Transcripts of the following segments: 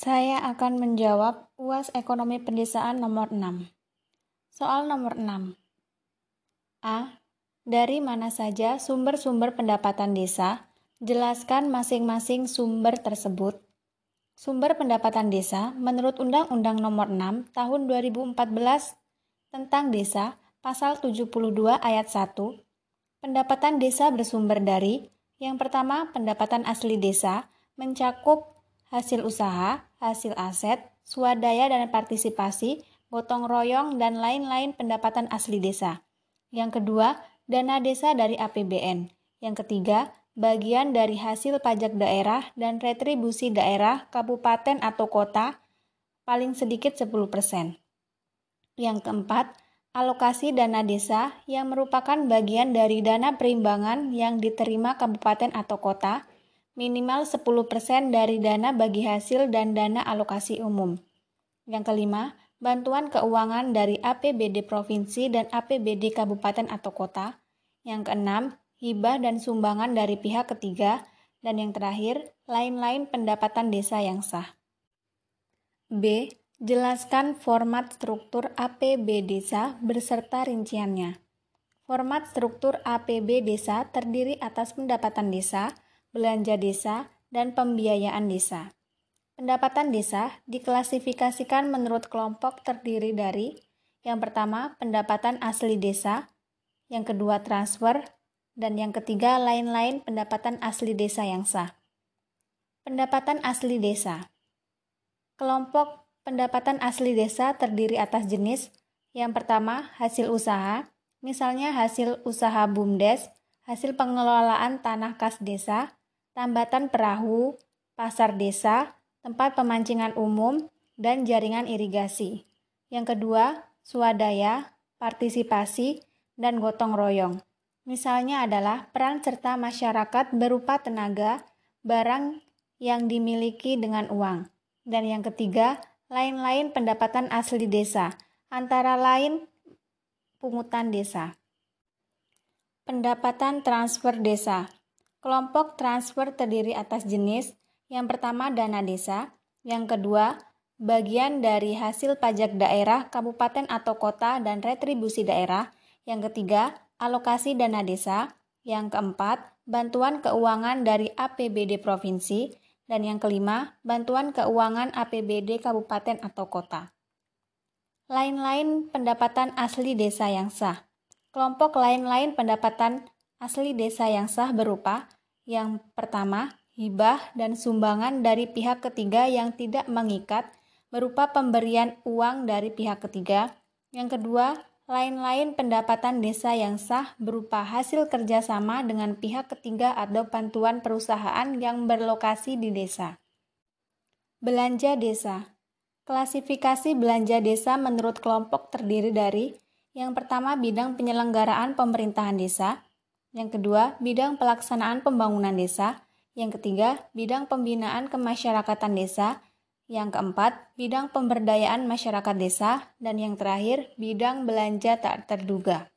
Saya akan menjawab UAS Ekonomi Pendesaan nomor 6. Soal nomor 6. A. Dari mana saja sumber-sumber pendapatan desa? Jelaskan masing-masing sumber tersebut. Sumber pendapatan desa menurut Undang-Undang Nomor 6 Tahun 2014 tentang Desa, Pasal 72 ayat 1, pendapatan desa bersumber dari yang pertama, pendapatan asli desa mencakup hasil usaha, hasil aset, swadaya dan partisipasi, gotong royong, dan lain-lain pendapatan asli desa. Yang kedua, dana desa dari APBN. Yang ketiga, bagian dari hasil pajak daerah dan retribusi daerah, kabupaten atau kota, paling sedikit 10%. Yang keempat, alokasi dana desa yang merupakan bagian dari dana perimbangan yang diterima kabupaten atau kota, minimal 10% dari dana bagi hasil dan dana alokasi umum. Yang kelima, bantuan keuangan dari APBD provinsi dan APBD kabupaten atau kota. Yang keenam, hibah dan sumbangan dari pihak ketiga. Dan yang terakhir, lain-lain pendapatan desa yang sah. B. Jelaskan format struktur APB desa beserta rinciannya. Format struktur APB desa terdiri atas pendapatan desa, belanja desa, dan pembiayaan desa. Pendapatan desa diklasifikasikan menurut kelompok terdiri dari yang pertama pendapatan asli desa, yang kedua transfer, dan yang ketiga lain-lain pendapatan asli desa yang sah. Pendapatan asli desa Kelompok pendapatan asli desa terdiri atas jenis yang pertama hasil usaha, misalnya hasil usaha BUMDes, hasil pengelolaan tanah kas desa, tambatan perahu, pasar desa, tempat pemancingan umum, dan jaringan irigasi. Yang kedua, swadaya, partisipasi, dan gotong royong. Misalnya adalah peran serta masyarakat berupa tenaga, barang yang dimiliki dengan uang. Dan yang ketiga, lain-lain pendapatan asli desa, antara lain pungutan desa. Pendapatan transfer desa Kelompok transfer terdiri atas jenis. Yang pertama dana desa, yang kedua bagian dari hasil pajak daerah, kabupaten atau kota dan retribusi daerah, yang ketiga alokasi dana desa, yang keempat bantuan keuangan dari APBD provinsi, dan yang kelima bantuan keuangan APBD kabupaten atau kota. Lain-lain pendapatan asli desa yang sah. Kelompok lain-lain pendapatan asli desa yang sah berupa yang pertama, hibah dan sumbangan dari pihak ketiga yang tidak mengikat berupa pemberian uang dari pihak ketiga. Yang kedua, lain-lain pendapatan desa yang sah berupa hasil kerjasama dengan pihak ketiga atau bantuan perusahaan yang berlokasi di desa. Belanja desa Klasifikasi belanja desa menurut kelompok terdiri dari yang pertama bidang penyelenggaraan pemerintahan desa, yang kedua, bidang pelaksanaan pembangunan desa. Yang ketiga, bidang pembinaan kemasyarakatan desa. Yang keempat, bidang pemberdayaan masyarakat desa. Dan yang terakhir, bidang belanja tak terduga.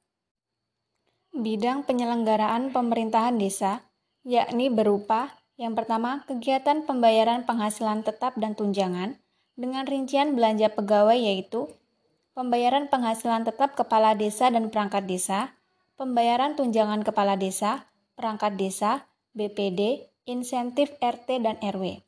Bidang penyelenggaraan pemerintahan desa, yakni berupa yang pertama, kegiatan pembayaran penghasilan tetap dan tunjangan, dengan rincian belanja pegawai yaitu pembayaran penghasilan tetap kepala desa dan perangkat desa, pembayaran tunjangan kepala desa, perangkat desa, BPD, insentif RT dan RW.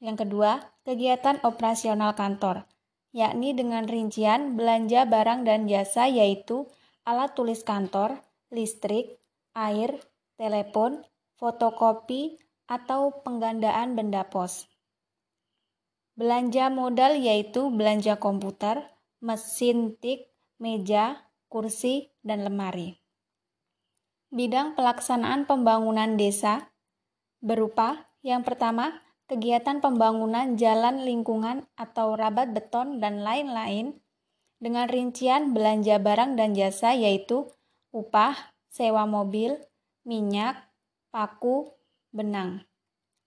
Yang kedua, kegiatan operasional kantor, yakni dengan rincian belanja barang dan jasa yaitu alat tulis kantor, listrik, air, telepon, fotokopi, atau penggandaan benda pos. Belanja modal yaitu belanja komputer, mesin tik, meja, kursi, dan lemari bidang pelaksanaan pembangunan desa berupa yang pertama, kegiatan pembangunan jalan lingkungan atau rabat beton dan lain-lain dengan rincian belanja barang dan jasa yaitu upah, sewa mobil, minyak, paku, benang.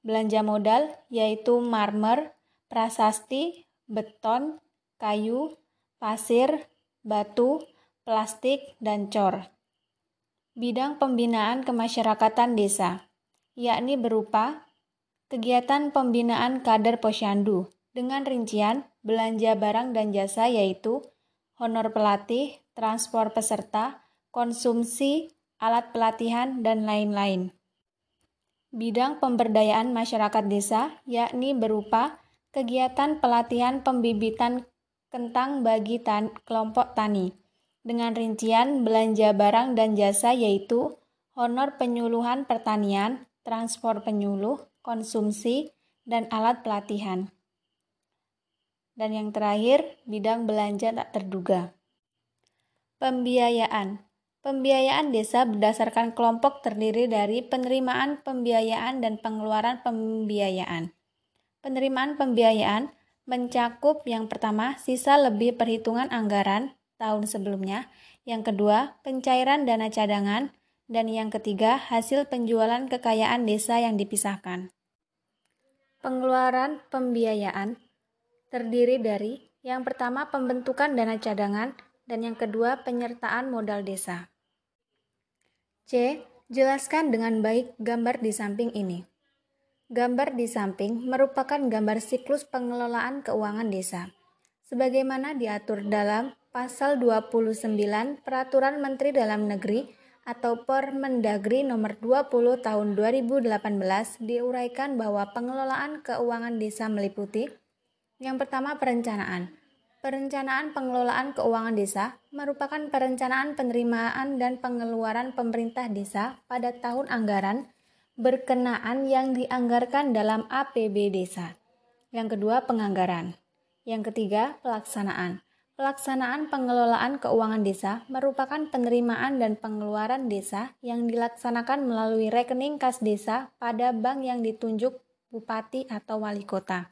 Belanja modal yaitu marmer, prasasti, beton, kayu, pasir, batu, plastik, dan cor bidang pembinaan kemasyarakatan desa, yakni berupa kegiatan pembinaan kader posyandu, dengan rincian belanja barang dan jasa yaitu honor pelatih, transport peserta, konsumsi, alat pelatihan, dan lain-lain. Bidang pemberdayaan masyarakat desa yakni berupa kegiatan pelatihan pembibitan kentang bagi tan kelompok tani dengan rincian belanja barang dan jasa yaitu honor penyuluhan pertanian, transport penyuluh, konsumsi, dan alat pelatihan. Dan yang terakhir, bidang belanja tak terduga. Pembiayaan. Pembiayaan desa berdasarkan kelompok terdiri dari penerimaan pembiayaan dan pengeluaran pembiayaan. Penerimaan pembiayaan mencakup yang pertama sisa lebih perhitungan anggaran tahun sebelumnya, yang kedua pencairan dana cadangan, dan yang ketiga hasil penjualan kekayaan desa yang dipisahkan. Pengeluaran pembiayaan terdiri dari yang pertama pembentukan dana cadangan dan yang kedua penyertaan modal desa. C. Jelaskan dengan baik gambar di samping ini. Gambar di samping merupakan gambar siklus pengelolaan keuangan desa. Sebagaimana diatur dalam Pasal 29 Peraturan Menteri Dalam Negeri atau Permendagri nomor 20 tahun 2018 diuraikan bahwa pengelolaan keuangan desa meliputi yang pertama, perencanaan. Perencanaan pengelolaan keuangan desa merupakan perencanaan penerimaan dan pengeluaran pemerintah desa pada tahun anggaran berkenaan yang dianggarkan dalam APB desa. Yang kedua, penganggaran. Yang ketiga, pelaksanaan. Pelaksanaan pengelolaan keuangan desa merupakan penerimaan dan pengeluaran desa yang dilaksanakan melalui rekening kas desa pada bank yang ditunjuk bupati atau wali kota.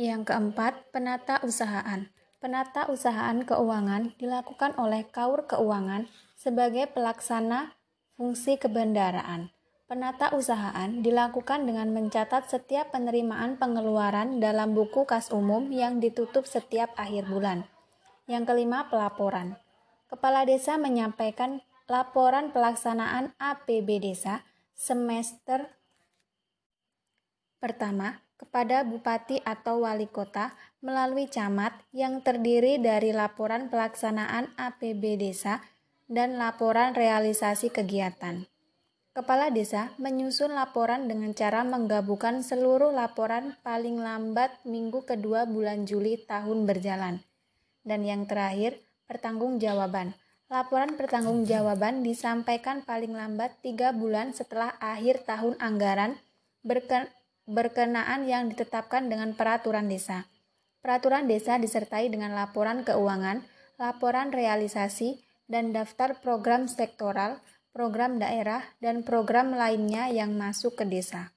Yang keempat, penata usahaan. Penata usahaan keuangan dilakukan oleh Kaur Keuangan sebagai pelaksana fungsi kebendaraan. Penata usahaan dilakukan dengan mencatat setiap penerimaan pengeluaran dalam buku kas umum yang ditutup setiap akhir bulan. Yang kelima, pelaporan. Kepala desa menyampaikan laporan pelaksanaan APB desa semester pertama kepada bupati atau wali kota melalui camat yang terdiri dari laporan pelaksanaan APB desa dan laporan realisasi kegiatan. Kepala desa menyusun laporan dengan cara menggabungkan seluruh laporan paling lambat minggu kedua bulan Juli tahun berjalan. Dan yang terakhir, pertanggungjawaban. Laporan pertanggungjawaban disampaikan paling lambat tiga bulan setelah akhir tahun anggaran berken berkenaan yang ditetapkan dengan peraturan desa. Peraturan desa disertai dengan laporan keuangan, laporan realisasi, dan daftar program sektoral, program daerah, dan program lainnya yang masuk ke desa.